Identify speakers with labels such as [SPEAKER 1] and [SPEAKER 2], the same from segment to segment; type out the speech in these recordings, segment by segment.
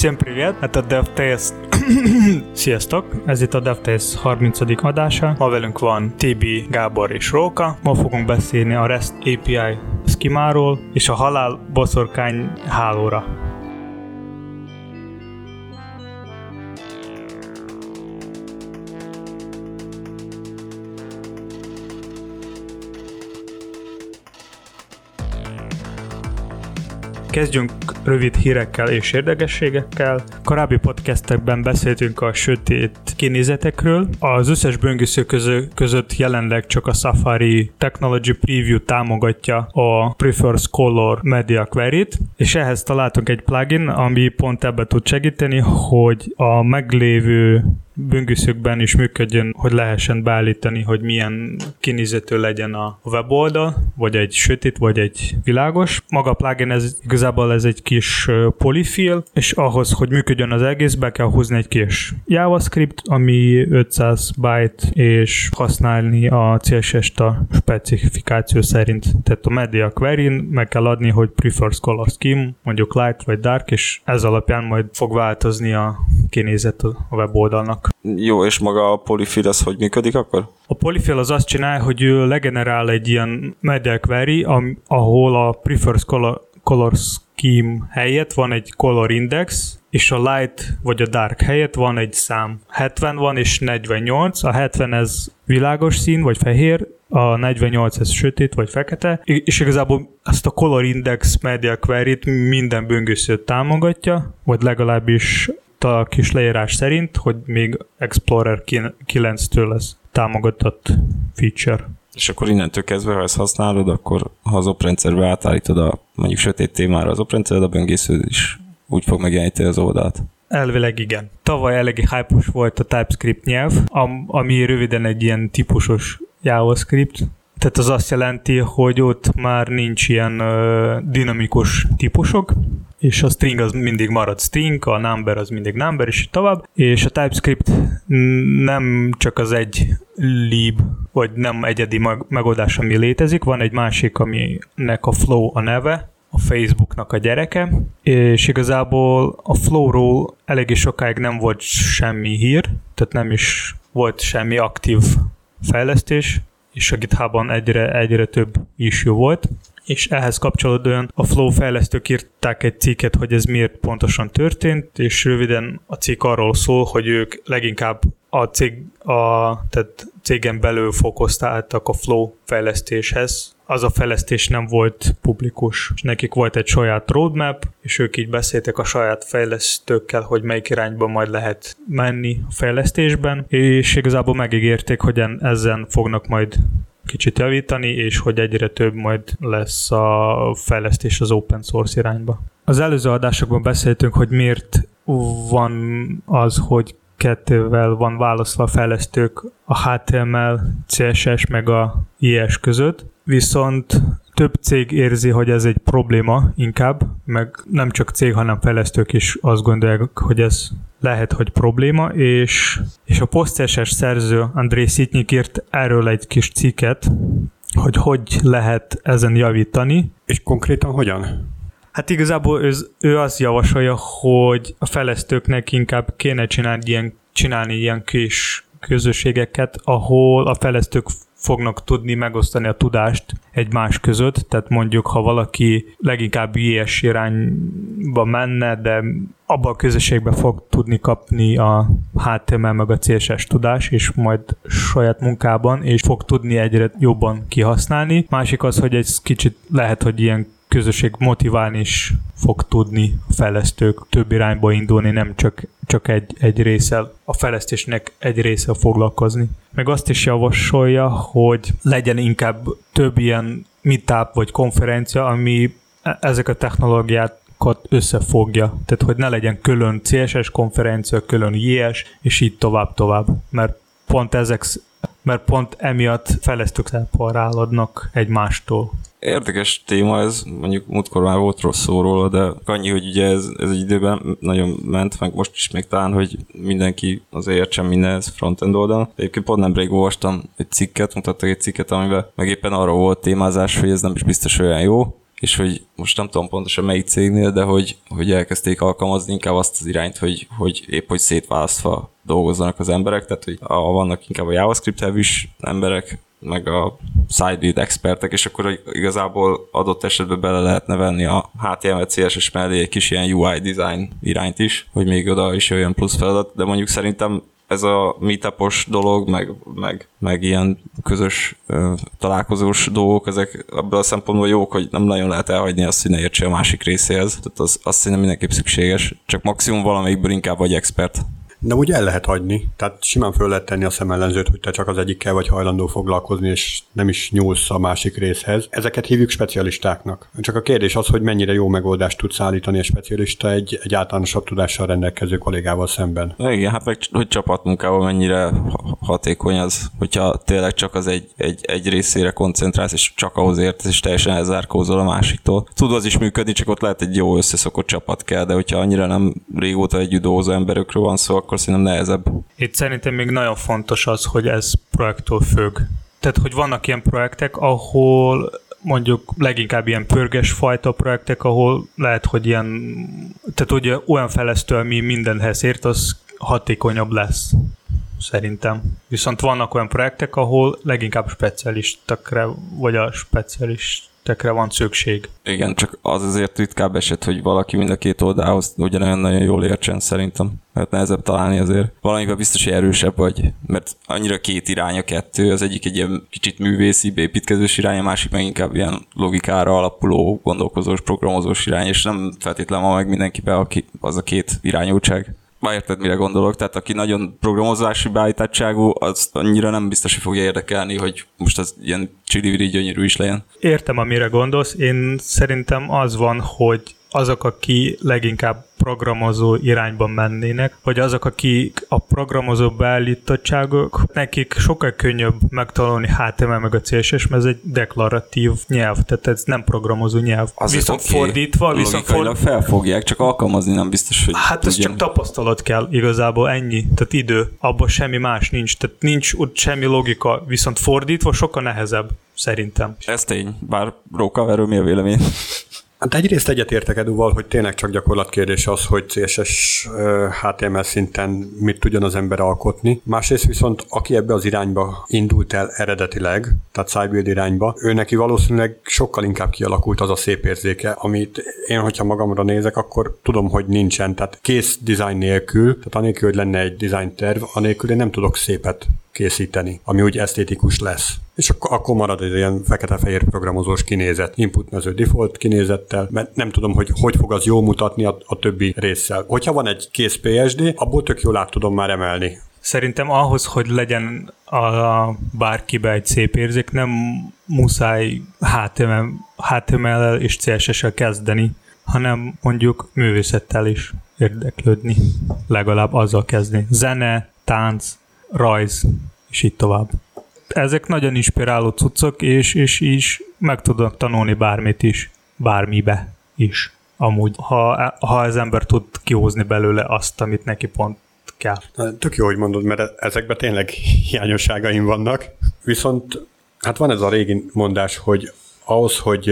[SPEAKER 1] Всем привет, это DevTest. Sziasztok, ez itt a DevTest 30. adása. Ma velünk van Tibi, Gábor és Róka. Ma fogunk beszélni a REST API skimáról és a halál boszorkány hálóra. Kezdjünk rövid hírekkel és érdekességekkel. Korábbi podcastekben beszéltünk a sötét kinézetekről. Az összes böngésző között jelenleg csak a Safari Technology Preview támogatja a Prefers Color Media Query-t, és ehhez találtunk egy plugin, ami pont ebbe tud segíteni, hogy a meglévő böngészőkben is működjön, hogy lehessen beállítani, hogy milyen kinézető legyen a weboldal, vagy egy sötét, vagy egy világos. Maga a plugin ez igazából ez egy kis polyfill, és ahhoz, hogy működjön az egész, be kell húzni egy kis JavaScript, ami 500 byte, és használni a CSS-t a specifikáció szerint. Tehát a media query meg kell adni, hogy prefers color scheme, mondjuk light vagy dark, és ez alapján majd fog változni a kinézet a weboldalnak.
[SPEAKER 2] Jó, és maga a polyfill az hogy működik akkor?
[SPEAKER 1] A polyfill az azt csinál, hogy ő legenerál egy ilyen media query, ahol a prefers color, color scheme helyett van egy color index, és a light vagy a dark helyett van egy szám. 70 van és 48, a 70 ez világos szín vagy fehér, a 48 ez sötét vagy fekete, és igazából ezt a Color Index Media Query-t minden böngésző támogatja, vagy legalábbis a kis leírás szerint, hogy még Explorer 9-től ez támogatott feature.
[SPEAKER 2] És akkor innentől kezdve, ha ezt használod, akkor ha az oprendszerbe átállítod a mondjuk sötét témára az oprendszered, a böngésző is úgy fog megjeleníteni az oldalt.
[SPEAKER 1] Elvileg igen. Tavaly eléggé hype volt a TypeScript nyelv, ami röviden egy ilyen típusos JavaScript, tehát az azt jelenti, hogy ott már nincs ilyen uh, dinamikus típusok, és a string az mindig marad string, a number az mindig number, és tovább. És a TypeScript nem csak az egy lib, vagy nem egyedi megoldás, ami létezik, van egy másik, aminek a flow a neve, a Facebooknak a gyereke, és igazából a Flow-ról eléggé sokáig nem volt semmi hír, tehát nem is volt semmi aktív fejlesztés, és a GitHub-on egyre, egyre több issue volt, és ehhez kapcsolódóan a Flow fejlesztők írták egy cikket, hogy ez miért pontosan történt, és röviden a cikk arról szól, hogy ők leginkább a, cég, a tehát cégen belül fokoztáltak a Flow fejlesztéshez. Az a fejlesztés nem volt publikus. És nekik volt egy saját roadmap, és ők így beszéltek a saját fejlesztőkkel, hogy melyik irányba majd lehet menni a fejlesztésben, és igazából megígérték, hogy ezen fognak majd kicsit javítani, és hogy egyre több majd lesz a fejlesztés az open source irányba. Az előző adásokban beszéltünk, hogy miért van az, hogy kettővel van választva a fejlesztők a HTML, CSS meg a IS között, viszont több cég érzi, hogy ez egy probléma inkább, meg nem csak cég, hanem fejlesztők is azt gondolják, hogy ez lehet, hogy probléma, és, és a poszteses szerző André Szitnyik írt erről egy kis cikket, hogy hogy lehet ezen javítani.
[SPEAKER 3] És konkrétan hogyan?
[SPEAKER 1] Hát igazából ő, ő azt javasolja, hogy a fejlesztőknek inkább kéne csinálni ilyen, csinálni ilyen kis közösségeket, ahol a fejlesztők fognak tudni megosztani a tudást egymás között, tehát mondjuk, ha valaki leginkább ilyes irányba menne, de abba a közösségbe fog tudni kapni a HTML meg a CSS tudás, és majd saját munkában, és fog tudni egyre jobban kihasználni. Másik az, hogy egy kicsit lehet, hogy ilyen közösség motiválni is fog tudni a fejlesztők több irányba indulni, nem csak, csak egy, egy része, a fejlesztésnek egy része foglalkozni. Meg azt is javasolja, hogy legyen inkább több ilyen meetup vagy konferencia, ami e, ezek a technológiákat összefogja. Tehát, hogy ne legyen külön CSS konferencia, külön JS, és így tovább-tovább. Mert pont ezek, mert pont emiatt fejlesztők elparálodnak egymástól.
[SPEAKER 2] Érdekes téma ez, mondjuk múltkor már volt rossz szó róla, de annyi, hogy ugye ez, ez egy időben nagyon ment, meg most is még talán, hogy mindenki azért értsen mindenhez frontend oldalon. Egyébként pont nemrég olvastam egy cikket, mutattak egy cikket, amiben meg éppen arról volt témázás, hogy ez nem is biztos olyan jó, és hogy most nem tudom pontosan melyik cégnél, de hogy, hogy elkezdték alkalmazni inkább azt az irányt, hogy, hogy épp hogy szétválasztva dolgozzanak az emberek, tehát hogy a, vannak inkább a JavaScript is emberek, meg a sidebuild expertek, és akkor igazából adott esetben bele lehetne venni a HTML, CSS mellé egy kis ilyen UI design irányt is, hogy még oda is jöjjön plusz feladat, de mondjuk szerintem ez a meetupos dolog, meg, meg, meg ilyen közös ö, találkozós dolgok, ezek abban a szempontból jók, hogy nem nagyon lehet elhagyni azt, hogy ne értse a másik részéhez. Tehát az, azt szerintem mindenképp szükséges. Csak maximum valamelyikből inkább vagy expert.
[SPEAKER 3] De úgy el lehet hagyni, tehát simán föl lehet tenni a szemellenzőt, hogy te csak az egyikkel vagy hajlandó foglalkozni, és nem is nyúlsz a másik részhez. Ezeket hívjuk specialistáknak. Csak a kérdés az, hogy mennyire jó megoldást tudsz állítani a specialista egy, egy általánosabb tudással rendelkező kollégával szemben.
[SPEAKER 2] Igen, hát meg hogy csapatmunkával mennyire hatékony az, hogyha tényleg csak az egy, egy, egy részére koncentrálsz, és csak ahhoz értesz, és teljesen elzárkózol a másiktól. Tud az is működni, csak ott lehet egy jó összeszokott csapat kell, de hogyha annyira nem régóta egy dolgozó emberekről van szó, akkor szerintem nehezebb.
[SPEAKER 1] Itt szerintem még nagyon fontos az, hogy ez projektől függ. Tehát, hogy vannak ilyen projektek, ahol mondjuk leginkább ilyen pörges fajta projektek, ahol lehet, hogy ilyen, tehát ugye olyan fejlesztő, ami mindenhez ért, az hatékonyabb lesz szerintem. Viszont vannak olyan projektek, ahol leginkább specialistakra, vagy a specialist tekre van szükség.
[SPEAKER 2] Igen, csak az azért ritkább eset, hogy valaki mind a két oldalhoz ugyanolyan nagyon jól értsen szerintem. Mert nehezebb találni azért. Valamivel biztos, hogy erősebb vagy, mert annyira két irány a kettő, az egyik egy ilyen kicsit művészi, építkezős irány, a másik meg inkább ilyen logikára alapuló, gondolkozós, programozós irány, és nem feltétlenül van meg mindenkiben aki, az a két irányultság. Már érted, mire gondolok, tehát aki nagyon programozási beállítottságú, az annyira nem biztos, hogy fogja érdekelni, hogy most az ilyen csili gyönyörű is legyen.
[SPEAKER 1] Értem, amire gondolsz. Én szerintem az van, hogy azok, aki leginkább programozó irányban mennének, vagy azok, akik a programozó beállítottságok, nekik sokkal könnyebb megtanulni HTML meg a CSS, mert ez egy deklaratív nyelv, tehát ez nem programozó nyelv.
[SPEAKER 2] Az viszont okay. fordítva, viszont ford... felfogják, csak alkalmazni nem biztos, hogy
[SPEAKER 1] Hát ez csak tapasztalat kell, igazából ennyi, tehát idő, abban semmi más nincs, tehát nincs ott semmi logika, viszont fordítva sokkal nehezebb, szerintem.
[SPEAKER 2] Ez tény, bár Róka, erről mi a vélemény?
[SPEAKER 3] Hát egyrészt egyetértek Eduval, hogy tényleg csak gyakorlatkérdés az, hogy CSS HTML szinten mit tudjon az ember alkotni. Másrészt viszont, aki ebbe az irányba indult el eredetileg, tehát Cybuild irányba, ő neki valószínűleg sokkal inkább kialakult az a szép érzéke, amit én, hogyha magamra nézek, akkor tudom, hogy nincsen. Tehát kész design nélkül, tehát anélkül, hogy lenne egy design terv, anélkül én nem tudok szépet készíteni, ami úgy esztétikus lesz. És akkor, akkor marad egy ilyen fekete-fehér programozós kinézet, input mező default kinézettel, mert nem tudom, hogy hogy fog az jól mutatni a, a többi résszel. Hogyha van egy kész PSD, abból tök jól át tudom már emelni.
[SPEAKER 1] Szerintem ahhoz, hogy legyen a bárkibe egy szép érzék, nem muszáj HTML, HTML-el és CSS-el kezdeni, hanem mondjuk művészettel is érdeklődni. Legalább azzal kezdeni. Zene, tánc, rajz, és így tovább. Ezek nagyon inspiráló cuccok, és, és is meg tudnak tanulni bármit is, bármibe is. Amúgy, ha, ha az ember tud kihozni belőle azt, amit neki pont kell.
[SPEAKER 3] Tök jó, hogy mondod, mert ezekben tényleg hiányosságaim vannak. Viszont hát van ez a régi mondás, hogy ahhoz, hogy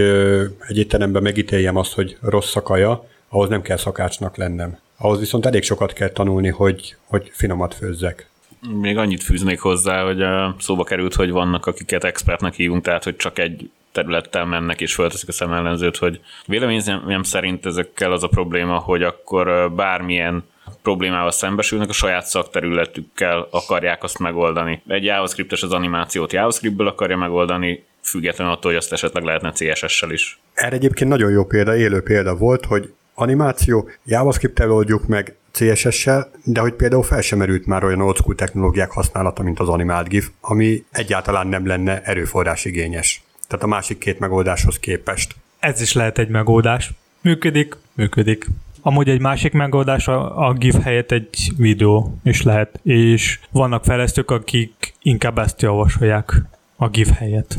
[SPEAKER 3] egy étteremben megítéljem azt, hogy rossz a kaja, ahhoz nem kell szakácsnak lennem. Ahhoz viszont elég sokat kell tanulni, hogy, hogy finomat főzzek.
[SPEAKER 4] Még annyit fűznék hozzá, hogy szóba került, hogy vannak, akiket expertnek hívunk, tehát hogy csak egy területtel mennek és fölteszik a szemellenzőt, hogy véleményem szerint ezekkel az a probléma, hogy akkor bármilyen problémával szembesülnek, a saját szakterületükkel akarják azt megoldani. Egy JavaScriptes az animációt JavaScriptből akarja megoldani, függetlenül attól, hogy azt esetleg lehetne CSS-sel is.
[SPEAKER 3] Erre egyébként nagyon jó példa, élő példa volt, hogy animáció, JavaScript-tel oldjuk meg CSS-sel, de hogy például fel sem merült már olyan old school technológiák használata, mint az animált GIF, ami egyáltalán nem lenne erőforrás igényes. Tehát a másik két megoldáshoz képest.
[SPEAKER 1] Ez is lehet egy megoldás. Működik, működik. Amúgy egy másik megoldás a, a GIF helyett egy videó is lehet, és vannak fejlesztők, akik inkább ezt javasolják a GIF helyett.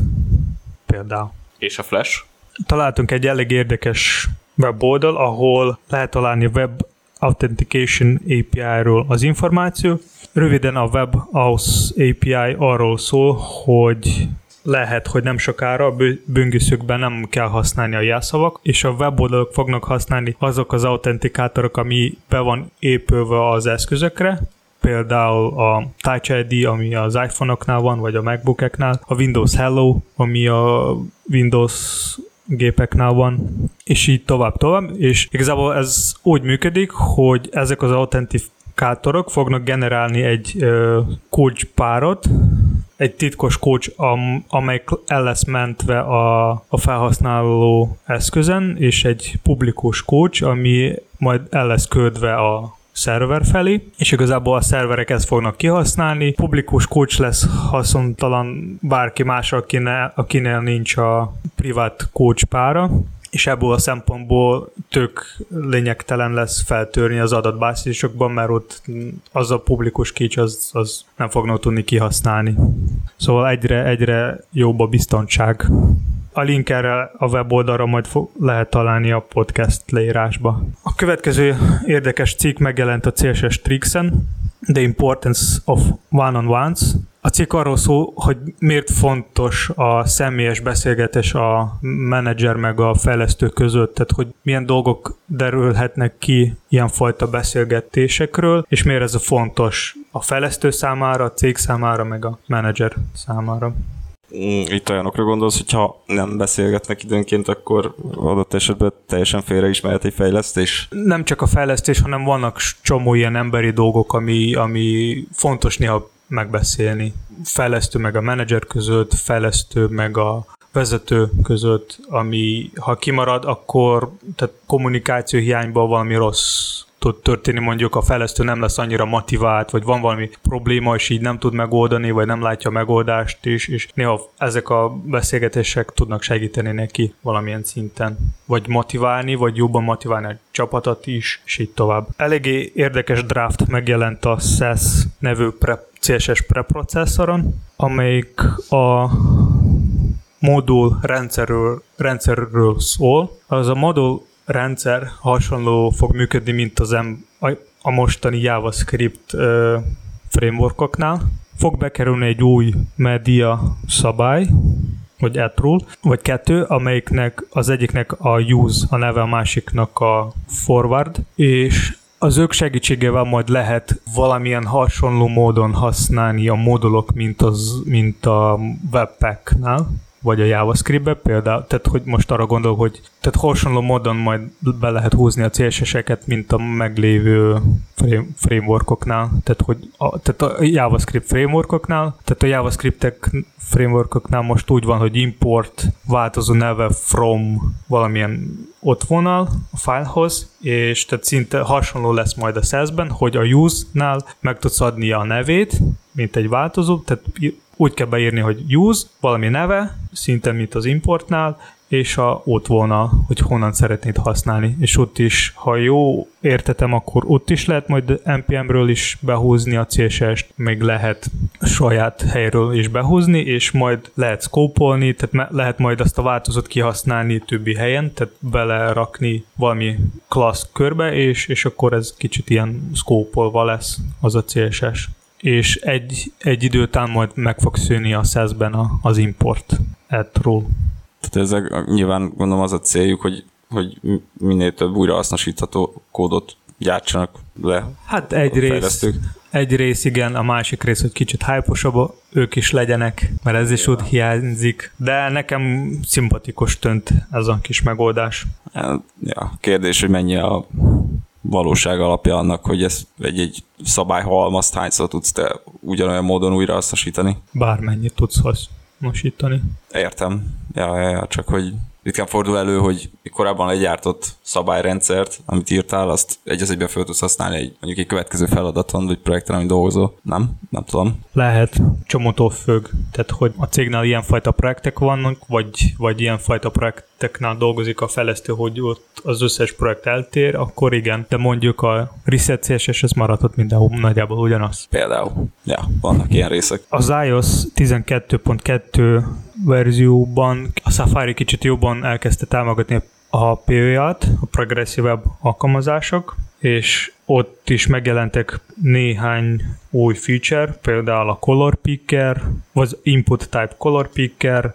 [SPEAKER 1] Például.
[SPEAKER 4] És a Flash?
[SPEAKER 1] Találtunk egy elég érdekes weboldal, ahol lehet találni web Authentication API-ról az információ. Röviden a WebAuth API arról szól, hogy lehet, hogy nem sokára böngészőkben nem kell használni a jelszavak, és a weboldalok fognak használni azok az autentikátorok, ami be van épülve az eszközökre, például a Touch ID, ami az iPhone-oknál van, vagy a MacBook-eknál, a Windows Hello, ami a Windows gépeknál van, és így tovább tovább, és igazából ez úgy működik, hogy ezek az autentikátorok fognak generálni egy uh, kulcspárot, egy titkos kulcs, am, amely el lesz mentve a, a felhasználó eszközön, és egy publikus kulcs, ami majd el lesz ködve a szerver felé, és igazából a szerverek ezt fognak kihasználni. Publikus kulcs lesz haszontalan bárki más, akinél, akinél nincs a privát pára, és ebből a szempontból tök lényegtelen lesz feltörni az adatbázisokban, mert ott az a publikus kics, az, az nem fognak tudni kihasználni. Szóval egyre, egyre jobb a biztonság. A link erre a weboldalra majd fog, lehet találni a podcast leírásba. A következő érdekes cikk megjelent a CSS Trixen, The Importance of One-on-Ones. A cikk arról szól, hogy miért fontos a személyes beszélgetés a menedzser meg a fejlesztő között, tehát hogy milyen dolgok derülhetnek ki ilyenfajta beszélgetésekről, és miért ez a fontos a fejlesztő számára, a cég számára, meg a menedzser számára.
[SPEAKER 2] Mm, itt olyanokra gondolsz, hogy ha nem beszélgetnek időnként, akkor adott esetben teljesen félre is mehet egy fejlesztés?
[SPEAKER 1] Nem csak a fejlesztés, hanem vannak csomó ilyen emberi dolgok, ami, ami fontos néha megbeszélni. Fejlesztő meg a menedzser között, fejlesztő meg a vezető között, ami ha kimarad, akkor tehát kommunikáció hiányból valami rossz tud történni, mondjuk a fejlesztő nem lesz annyira motivált, vagy van valami probléma, és így nem tud megoldani, vagy nem látja a megoldást is, és néha ezek a beszélgetések tudnak segíteni neki valamilyen szinten, vagy motiválni, vagy jobban motiválni a csapatot is, és így tovább. Eléggé érdekes draft megjelent a SES nevű pre- CSS preprocesszoron, amelyik a modul rendszerről, rendszerről szól. Az a modul rendszer hasonló fog működni, mint az M, a, mostani JavaScript uh, frameworkoknál. Fog bekerülni egy új media szabály, vagy rule, vagy kettő, amelyiknek az egyiknek a use a neve, a másiknak a forward, és az ők segítségével majd lehet valamilyen hasonló módon használni a modulok, mint, az, mint a webpack-nál vagy a JavaScript-be például, tehát hogy most arra gondol, hogy tehát hasonló módon majd be lehet húzni a CSS-eket, mint a meglévő frame, frameworkoknál, tehát hogy a, tehát a JavaScript frameworkoknál, tehát a JavaScript frameworkoknál most úgy van, hogy import változó neve from valamilyen ott vonal a filehoz, és tehát szinte hasonló lesz majd a SES-ben, hogy a use-nál meg tudsz adni a nevét, mint egy változó, tehát úgy kell beírni, hogy use, valami neve, szinte mint az importnál, és a ott volna, hogy honnan szeretnéd használni. És ott is, ha jó értetem, akkor ott is lehet majd NPM-ről is behúzni a CSS-t, még lehet saját helyről is behúzni, és majd lehet szkópolni, tehát lehet majd azt a változat kihasználni többi helyen, tehát belerakni valami klassz körbe, és, és akkor ez kicsit ilyen szkópolva lesz az a CSS és egy, egy idő után majd meg fog szűnni a SES-ben az import attról.
[SPEAKER 2] Tehát ezek nyilván gondolom az a céljuk, hogy, hogy minél több újrahasznosítható kódot gyártsanak le
[SPEAKER 1] Hát egy rész, egy rész igen, a másik rész, hogy kicsit hype ők is legyenek, mert ez is úgy hiányzik, de nekem szimpatikus tönt ez a kis megoldás.
[SPEAKER 2] Hát, ja, kérdés, hogy mennyi a valóság alapja annak, hogy ez egy-egy szabályhalmazt hányszor tudsz te ugyanolyan módon újrahasznosítani?
[SPEAKER 1] Bármennyit tudsz hasznosítani.
[SPEAKER 2] Értem. Ja, ja, ja, csak hogy ritkán fordul elő, hogy korábban legyártott szabályrendszert, amit írtál, azt egy az egyben fel tudsz használni egy, mondjuk egy következő feladaton, vagy projekten, amit dolgozol. Nem? Nem tudom.
[SPEAKER 1] Lehet. Csomótól függ. Tehát, hogy a cégnél ilyenfajta projektek vannak, vagy, vagy ilyenfajta projekteknál dolgozik a fejlesztő, hogy ott az összes projekt eltér, akkor igen. De mondjuk a Reset CSS ez maradhat mindenhol nagyjából ugyanaz.
[SPEAKER 2] Például. Ja, vannak ilyen részek.
[SPEAKER 1] Az iOS 12.2 verzióban a Safari kicsit jobban elkezdte támogatni a POE-at, a Progressive Web alkalmazások, és ott is megjelentek néhány új feature, például a Color Picker, vagy Input Type Color Picker,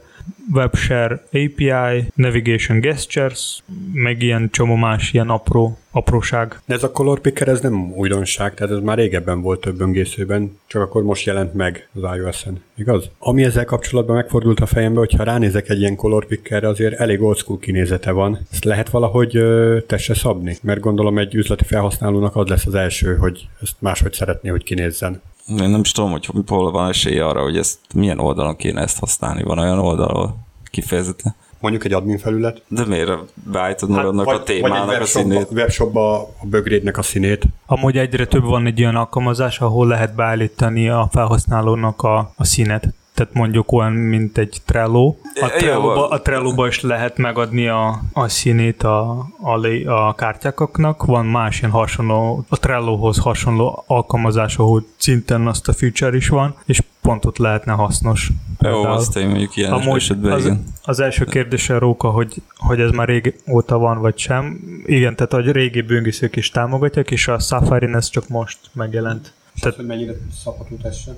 [SPEAKER 1] WebShare API, Navigation Gestures, meg ilyen csomó más ilyen apró, apróság.
[SPEAKER 3] De ez a Color Picker, ez nem újdonság, tehát ez már régebben volt több böngészőben, csak akkor most jelent meg az iOS-en, igaz? Ami ezzel kapcsolatban megfordult a fejembe, hogyha ránézek egy ilyen Color Pickerre, azért elég old school kinézete van. Ezt lehet valahogy ö, tesse szabni? Mert gondolom egy üzleti felhasználónak az lesz az első, hogy ezt máshogy szeretné, hogy kinézzen.
[SPEAKER 2] Én nem is tudom, hogy hol van esélye arra, hogy ezt milyen oldalon kéne ezt használni. Van olyan oldalon kifejezetten.
[SPEAKER 3] Mondjuk egy admin felület.
[SPEAKER 2] De miért beállítod magadnak
[SPEAKER 3] vagy,
[SPEAKER 2] a témának
[SPEAKER 3] vagy egy
[SPEAKER 2] a színét?
[SPEAKER 3] webshopba a bögrédnek a színét.
[SPEAKER 1] Amúgy egyre több van egy olyan alkalmazás, ahol lehet beállítani a felhasználónak a, a színet. Tehát mondjuk olyan, mint egy Trello. A Trello-ba, a Trello-ba is lehet megadni a, a színét a, a, a kártyáknak. Van más ilyen hasonló, a Trello-hoz hasonló alkalmazás, ahol szinten azt a feature is van, és pont ott lehetne hasznos.
[SPEAKER 2] Jó, azt én mondjuk ilyen
[SPEAKER 1] Amúgy
[SPEAKER 2] esetben
[SPEAKER 1] az,
[SPEAKER 2] igen.
[SPEAKER 1] az első kérdése Róka, hogy, hogy ez már régóta van, vagy sem. Igen, tehát a régi böngészők is támogatják, és a Safari ez csak most megjelent. Tehát,
[SPEAKER 3] hogy mennyire szabható tessen.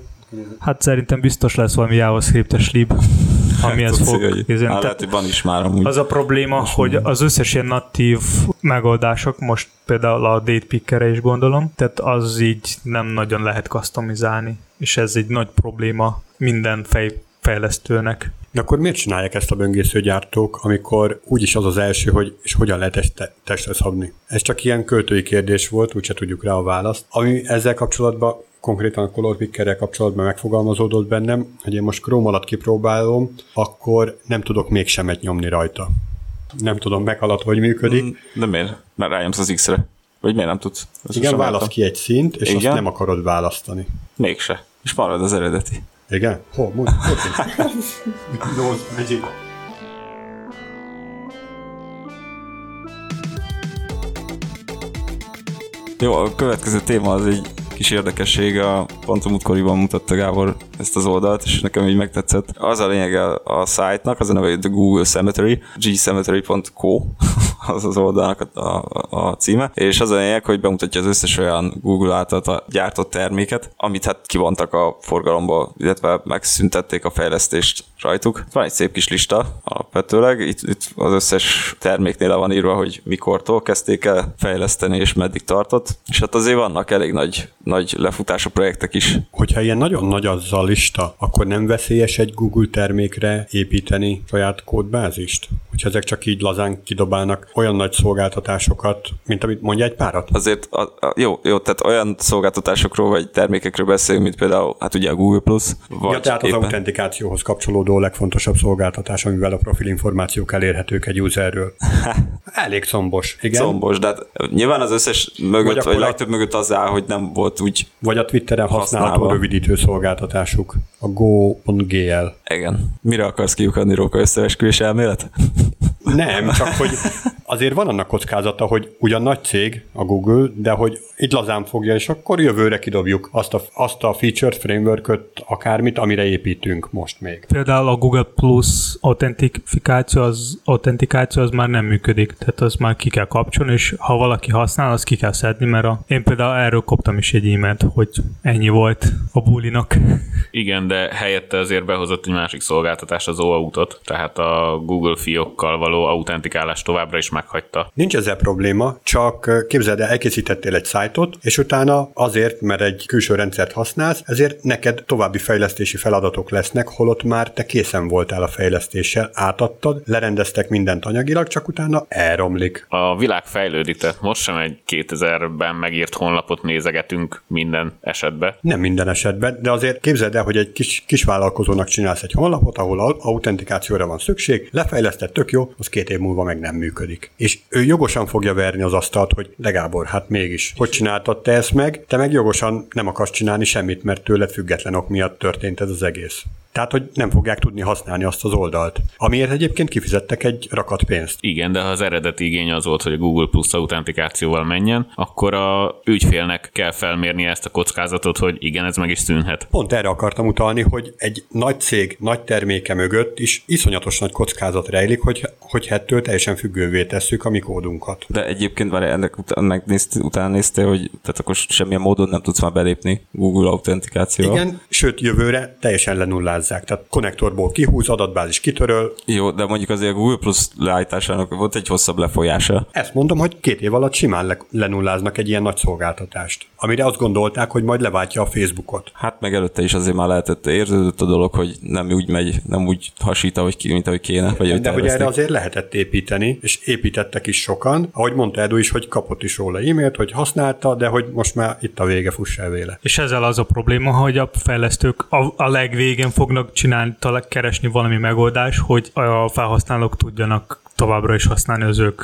[SPEAKER 1] Hát szerintem biztos lesz valami JavaScript-es lib, amihez
[SPEAKER 2] Tudsz,
[SPEAKER 1] fog
[SPEAKER 2] hogy-. Á,
[SPEAKER 1] Tehát
[SPEAKER 2] lehet, hogy van is már amúgy.
[SPEAKER 1] az a probléma, hogy az összes ilyen natív megoldások, most például a date pickere is gondolom, tehát az így nem nagyon lehet customizálni, és ez egy nagy probléma minden fej, fejlesztőnek.
[SPEAKER 3] De akkor miért csinálják ezt a böngészőgyártók, amikor úgyis az az első, hogy és hogyan lehet ezt te- testre szabni? Ez csak ilyen költői kérdés volt, úgyse tudjuk rá a választ. Ami ezzel kapcsolatban konkrétan a Color Pickerrel kapcsolatban megfogalmazódott bennem, hogy én most Chrome alatt kipróbálom, akkor nem tudok még semet nyomni rajta. Nem tudom, meg alatt hogy működik.
[SPEAKER 2] Mm, De miért? Mert rájomsz az X-re. Vagy miért nem tudsz? Ezt
[SPEAKER 3] Igen, válasz ki egy szint, és
[SPEAKER 2] Igen.
[SPEAKER 3] azt nem akarod választani.
[SPEAKER 2] Mégse. És marad az eredeti.
[SPEAKER 3] Igen? Hol? Mondj, Windows Magic.
[SPEAKER 2] Jó, a következő téma az egy kis érdekesség, a pont a múltkoriban mutatta Gábor ezt az oldalt, és nekem így megtetszett. Az a lényeg a, a szájtnak, az a neve, The Google Cemetery, gcemetery.co, az az oldalnak a, a, a címe, és az a lényeg, hogy bemutatja az összes olyan Google által ta- gyártott terméket, amit hát kivontak a forgalomból, illetve megszüntették a fejlesztést rajtuk. Van egy szép kis lista alapvetőleg, itt, itt az összes terméknél le van írva, hogy mikortól kezdték el fejleszteni és meddig tartott, és hát azért vannak elég nagy, nagy lefutású projektek is.
[SPEAKER 3] Hogyha ilyen nagyon nagy az a lista, akkor nem veszélyes egy Google termékre építeni saját kódbázist? Hogyha ezek csak így lazán kidobálnak olyan nagy szolgáltatásokat, mint amit mondja egy párat?
[SPEAKER 2] Azért, a, a, jó, jó, tehát olyan szolgáltatásokról vagy termékekről beszélünk, mint például, hát ugye a Google Plus, vagy
[SPEAKER 3] Ja, tehát az
[SPEAKER 2] éppen-
[SPEAKER 3] autentikációhoz kapcsolódó legfontosabb szolgáltatás, amivel a profilinformációk elérhetők egy userről. Elég szombos, igen.
[SPEAKER 2] Combos, de hát nyilván az összes mögött,
[SPEAKER 3] Vagy
[SPEAKER 2] vagy
[SPEAKER 3] a-
[SPEAKER 2] legtöbb mögött az áll, hogy nem volt úgy,
[SPEAKER 3] Vagy a Twitteren használható
[SPEAKER 2] Használva.
[SPEAKER 3] rövidítő szolgáltatásuk, a go.gl.
[SPEAKER 2] igen. Mire akarsz kiukadni, Róka, összeesküvés elmélet?
[SPEAKER 3] Nem, csak hogy azért van annak kockázata, hogy ugyan nagy cég a Google, de hogy így lazán fogja, és akkor jövőre kidobjuk azt a, azt a feature frameworköt, akármit, amire építünk most még.
[SPEAKER 1] Például a Google Plus autentifikáció az, autentikáció az már nem működik, tehát az már ki kell kapcsolni, és ha valaki használ, az ki kell szedni, mert a, én például erről koptam is egy e-mailt, hogy ennyi volt a bulinak.
[SPEAKER 4] Igen, de helyette azért behozott egy másik szolgáltatás, az OAuth-ot, tehát a Google fiókkal való autentikálást továbbra is meghagyta.
[SPEAKER 3] Nincs ezzel probléma, csak képzeld el, elkészítettél egy szájtot, és utána azért, mert egy külső rendszert használsz, ezért neked további fejlesztési feladatok lesznek, holott már te készen voltál a fejlesztéssel, átadtad, lerendeztek mindent anyagilag, csak utána elromlik.
[SPEAKER 4] A világ fejlődik, tehát most sem egy 2000-ben megírt honlapot nézegetünk minden esetben.
[SPEAKER 3] Nem minden esetben, de azért képzeld el, hogy egy kis, kis vállalkozónak csinálsz egy honlapot, ahol au- autentikációra van szükség, lefejlesztett, tök jó, az két év múlva meg nem működik. És ő jogosan fogja verni az asztalt, hogy de hát mégis, hogy csináltad te ezt meg, te meg jogosan nem akarsz csinálni semmit, mert tőled független ok miatt történt ez az egész. Tehát, hogy nem fogják tudni használni azt az oldalt. Amiért egyébként kifizettek egy rakat pénzt.
[SPEAKER 4] Igen, de ha az eredeti igény az volt, hogy a Google Plus autentikációval menjen, akkor a ügyfélnek kell felmérnie ezt a kockázatot, hogy igen, ez meg is szűnhet.
[SPEAKER 3] Pont erre akartam utalni, hogy egy nagy cég, nagy terméke mögött is iszonyatos nagy kockázat rejlik, hogy, hogy ettől teljesen függővé tesszük a mi kódunkat.
[SPEAKER 2] De egyébként már ennek után megnézt, utána néztél, hogy tehát akkor semmilyen módon nem tudsz már belépni Google autentikációval.
[SPEAKER 3] Igen, sőt jövőre teljesen lenullázzák. Tehát konnektorból kihúz, adatbázis kitöröl.
[SPEAKER 2] Jó, de mondjuk azért a Google Plus leállításának volt egy hosszabb lefolyása.
[SPEAKER 3] Ezt mondom, hogy két év alatt simán le- lenulláznak egy ilyen nagy szolgáltatást, amire azt gondolták, hogy majd leváltja a Facebookot.
[SPEAKER 2] Hát meg előtte is azért már lehetett, érződött a dolog, hogy nem úgy megy, nem úgy hasít, ahogy, ki, mint ahogy kéne. Vagy
[SPEAKER 3] De hogy erre
[SPEAKER 2] tervezték.
[SPEAKER 3] azért lehetett építeni, és építettek is sokan. Ahogy mondta Edu is, hogy kapott is róla e-mailt, hogy használta, de hogy most már itt a vége, fuss el véle.
[SPEAKER 1] És ezzel az a probléma, hogy a fejlesztők a, a legvégén fognak csinálni, talán keresni valami megoldás, hogy a felhasználók tudjanak továbbra is használni az ők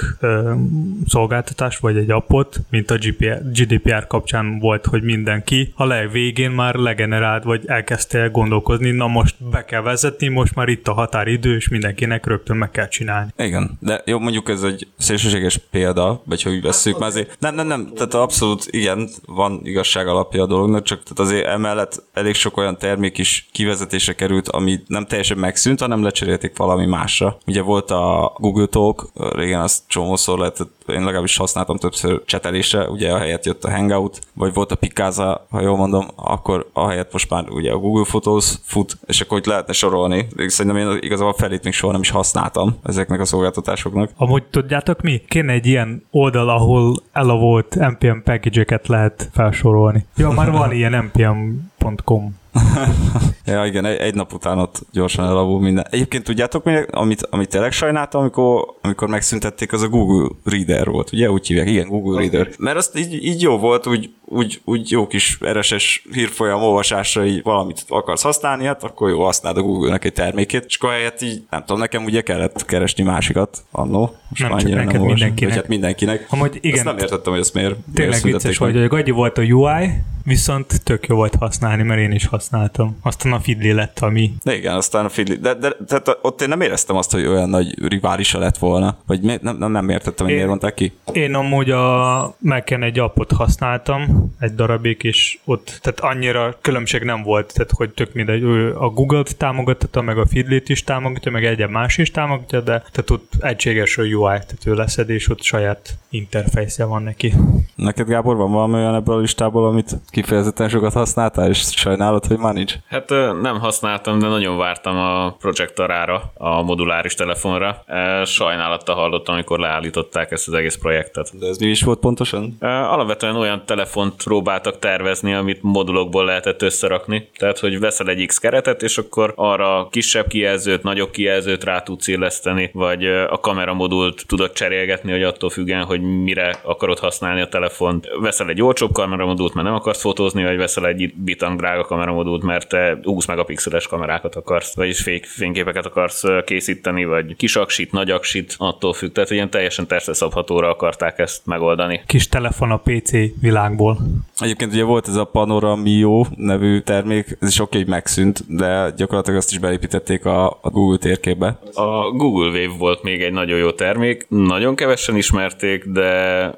[SPEAKER 1] szolgáltatást, vagy egy appot, mint a GPR, GDPR kapcsán volt, hogy mindenki a legvégén már legenerált, vagy elkezdte gondolkozni, na most be kell vezetni, most már itt a határidő, és mindenkinek rögtön meg kell csinálni.
[SPEAKER 2] Igen, de jó, mondjuk ez egy szélsőséges példa, vagy hogy vesszük, mert azért, nem, nem, nem, tehát abszolút igen, van igazság alapja a dolognak, csak tehát azért emellett elég sok olyan termék is kivezetése került, ami nem teljesen megszűnt, hanem lecserélték valami másra. Ugye volt a Google Talk, régen azt csomószor lehetett, én legalábbis használtam többször csetelésre, ugye a helyett jött a Hangout, vagy volt a Picasa, ha jól mondom, akkor a helyett most már ugye a Google Photos fut, és akkor hogy lehetne sorolni. Szerintem én igazából felét még soha nem is használtam ezeknek a szolgáltatásoknak.
[SPEAKER 1] Amúgy tudjátok mi? Kéne egy ilyen oldal, ahol elavolt NPM package-eket lehet felsorolni. Ja, már van ilyen npm.com.
[SPEAKER 2] Ja, igen, egy, egy nap után ott gyorsan elavul minden. Egyébként tudjátok, mi, amit, amit tényleg sajnáltam, amikor, amikor megszüntették, az a Google Reader volt, ugye? Úgy hívják, igen, Google Reader. Mert azt így, így jó volt, úgy, úgy, úgy jó kis RSS hírfolyam olvasásra így valamit akarsz használni, hát akkor jó, használd a Google-nek egy termékét, és akkor helyett így, nem tudom, nekem ugye kellett keresni másikat annó. Most
[SPEAKER 1] Nem csak neked,
[SPEAKER 2] olvasom.
[SPEAKER 1] mindenkinek.
[SPEAKER 2] Hát mindenkinek.
[SPEAKER 1] Amúgy igen,
[SPEAKER 2] Ezt nem értettem, hogy ezt miért, miért
[SPEAKER 1] Tényleg
[SPEAKER 2] szüntették
[SPEAKER 1] vicces vagy, hogy Gagyi volt a UI, viszont tök jó volt használni, mert én is használtam. Aztán a Fidli lett, ami
[SPEAKER 2] De igen, aztán a Fidli, de, de, tehát ott én nem éreztem azt, hogy olyan nagy riválisa lett volna, vagy mi, nem, nem, nem értettem, hogy
[SPEAKER 1] Én-
[SPEAKER 2] miért mondták ki.
[SPEAKER 1] Én amúgy a Mac-en egy appot használtam, egy darabig, és ott tehát annyira különbség nem volt, tehát hogy tök mindegy, a Google-t támogatta, meg a Feedlit is támogatja, meg egyéb más is támogatja, de tehát ott egységes a UI, tehát ő leszed, és ott saját interfejsze van neki.
[SPEAKER 2] Neked Gábor van valami olyan ebből a listából, amit kifejezetten sokat használtál, és sajnálod, hogy már nincs?
[SPEAKER 4] Hát nem használtam, de nagyon vártam a projektorára, a moduláris telefonra. Sajnálattal hallottam, amikor leállították ezt az egész projektet.
[SPEAKER 2] De ez mi is volt pontosan?
[SPEAKER 4] Alapvetően olyan telefont próbáltak tervezni, amit modulokból lehetett összerakni. Tehát, hogy veszel egy X keretet, és akkor arra kisebb kijelzőt, nagyobb kijelzőt rá tudsz illeszteni, vagy a kameramodult tudod cserélgetni, hogy attól függően, hogy mire akarod használni a telefont. Veszel egy olcsóbb kameramodult, mert nem akarsz fotózni, vagy veszel egy bitang drága kameramodult, mert te 20 megapixeles kamerákat akarsz, vagyis fék, fényképeket akarsz készíteni, vagy kis aksit, nagy aksit, attól függ. Tehát ilyen teljesen testre akarták ezt megoldani.
[SPEAKER 1] Kis telefon a PC világból.
[SPEAKER 2] Egyébként ugye volt ez a Panoramio nevű termék, ez is oké, hogy megszűnt, de gyakorlatilag azt is beépítették a, a Google térképbe.
[SPEAKER 4] A Google Wave volt még egy nagyon jó termék, nagyon kevesen ismerték, de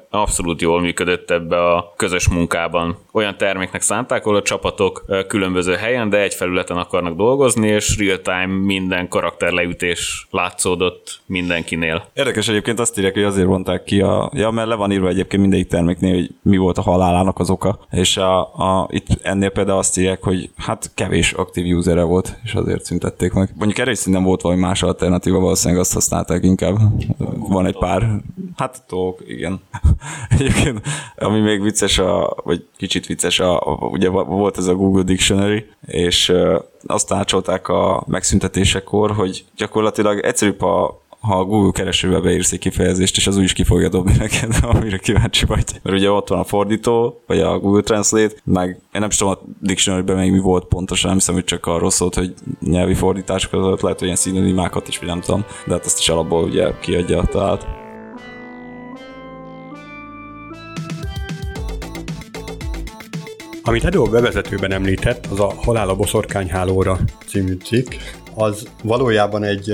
[SPEAKER 4] abszolút jól működött ebbe a közös munkában. Olyan terméknek szánták, ahol a csapatok különböző helyen, de egy felületen akarnak dolgozni, és real-time minden karakterleütés látszódott mindenkinél.
[SPEAKER 2] Érdekes egyébként azt írják, hogy azért vonták ki a... Ja, mert le van írva egyébként mindegyik terméknél, hogy mi volt a halálának az oka. És a, a, itt ennél például azt írják, hogy hát kevés aktív usere volt, és azért szüntették meg. Mondjuk erre is nem volt valami más alternatíva, valószínűleg azt használták inkább. Van egy pár. Hát dolgok, igen. Egyébként, ami még vicces, a, vagy kicsit vicces, a, ugye volt ez a Google Dictionary, és azt tanácsolták a megszüntetésekor, hogy gyakorlatilag egyszerűbb a ha a Google keresőbe beírsz egy kifejezést, és az úgy is ki fogja dobni neked, amire kíváncsi vagy. Mert ugye ott van a fordító, vagy a Google Translate, meg én nem is tudom a dictionary még mi volt pontosan, hiszem, hogy csak arról szólt, hogy nyelvi fordítások között lehet, hogy ilyen szinonimákat is, vagy nem tudom, de hát ezt is alapból ugye kiadja a talált.
[SPEAKER 3] Amit Edo bevezetőben említett, az a Halál a boszorkányhálóra című cikk, az valójában egy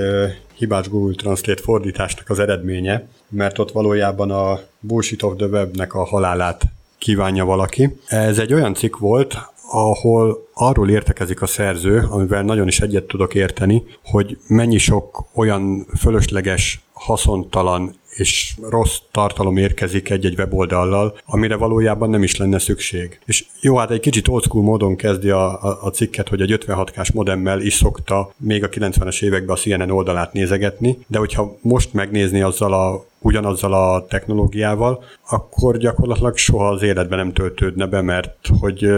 [SPEAKER 3] hibás Google Translate fordításnak az eredménye, mert ott valójában a Bullshit of the Webnek a halálát kívánja valaki. Ez egy olyan cikk volt, ahol arról értekezik a szerző, amivel nagyon is egyet tudok érteni, hogy mennyi sok olyan fölösleges, haszontalan és rossz tartalom érkezik egy-egy weboldallal, amire valójában nem is lenne szükség. És jó, hát egy kicsit old school módon kezdi a, a, a cikket, hogy egy 56K-s modemmel is szokta még a 90-es években a CNN oldalát nézegetni, de hogyha most megnézni azzal a ugyanazzal a technológiával, akkor gyakorlatilag soha az életben nem töltődne be, mert hogy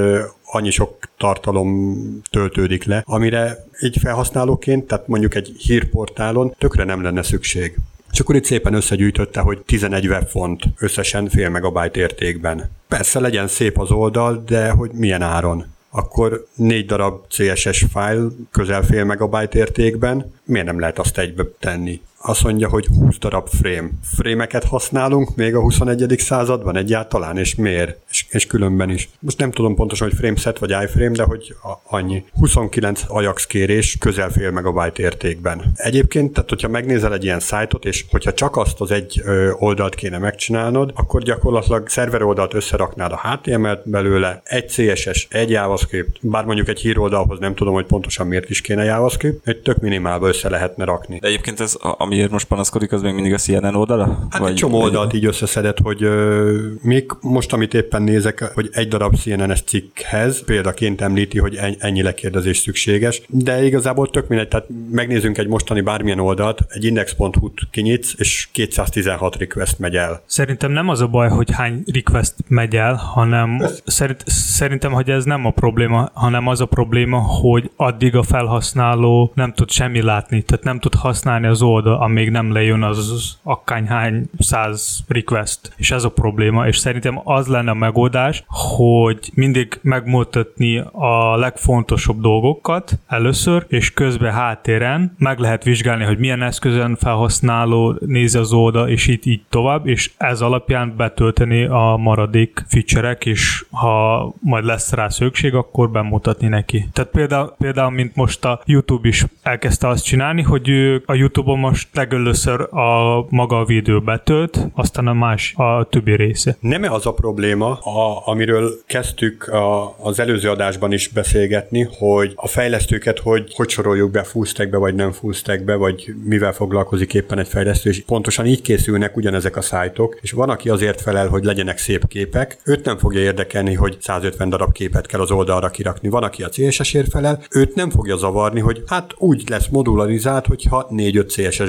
[SPEAKER 3] annyi sok tartalom töltődik le, amire így felhasználóként, tehát mondjuk egy hírportálon tökre nem lenne szükség. És akkor itt szépen összegyűjtötte, hogy 11 webfont összesen fél megabyte értékben. Persze legyen szép az oldal, de hogy milyen áron? Akkor négy darab CSS file közel fél megabyte értékben, miért nem lehet azt egybe tenni? Azt mondja, hogy 20 darab frame. Frémeket használunk még a 21. században egyáltalán, és miért? És, és különben is. Most nem tudom pontosan, hogy frameset vagy iframe, de hogy a, annyi. 29 Ajax kérés közel fél megabyte értékben. Egyébként, tehát hogyha megnézel egy ilyen szájtot, és hogyha csak azt az egy oldalt kéne megcsinálnod, akkor gyakorlatilag szerver oldalt összeraknád a HTML-t belőle, egy CSS, egy JavaScript, bár mondjuk egy híroldalhoz nem tudom, hogy pontosan miért is kéne JavaScript, egy tök minimálba össze lehetne rakni.
[SPEAKER 2] De egyébként ez, ami amiért most panaszkodik, az még mindig a CNN oldala?
[SPEAKER 3] Hát Vagy egy csomó oldalt így összeszedett, hogy uh, még most, amit éppen nézek, hogy egy darab CNN-es cikkhez példaként említi, hogy ennyi lekérdezés szükséges, de igazából tök mindegy, tehát megnézzünk egy mostani bármilyen oldalt, egy index.hu-t kinyitsz, és 216 request megy el.
[SPEAKER 1] Szerintem nem az a baj, hogy hány request megy el, hanem szerint, szerintem, hogy ez nem a probléma, hanem az a probléma, hogy addig a felhasználó nem tud semmi látni, tehát nem tud használni az oldal, amíg nem lejön az akányhány száz request. És ez a probléma, és szerintem az lenne a megoldás, hogy mindig megmutatni a legfontosabb dolgokat először, és közben háttéren meg lehet vizsgálni, hogy milyen eszközön felhasználó nézi az oldal, és itt így tovább, és ez alapján betölteni a maradék feature és ha majd lesz rá szükség, akkor bemutatni neki. Tehát például, például mint most a YouTube is elkezdte azt csinálni, hogy a YouTube-on most legelőször a maga a videó betölt, aztán a más, a többi része.
[SPEAKER 3] Nem-e az a probléma, a, amiről kezdtük a, az előző adásban is beszélgetni, hogy a fejlesztőket hogy, hogy soroljuk be full stackbe, vagy nem full stackbe, vagy mivel foglalkozik éppen egy fejlesztő, és pontosan így készülnek ugyanezek a szájtok, és van, aki azért felel, hogy legyenek szép képek, őt nem fogja érdekelni, hogy 150 darab képet kell az oldalra kirakni. Van, aki a CSS-ért felel, őt nem fogja zavarni, hogy hát úgy lesz modularizált, hogyha 4-5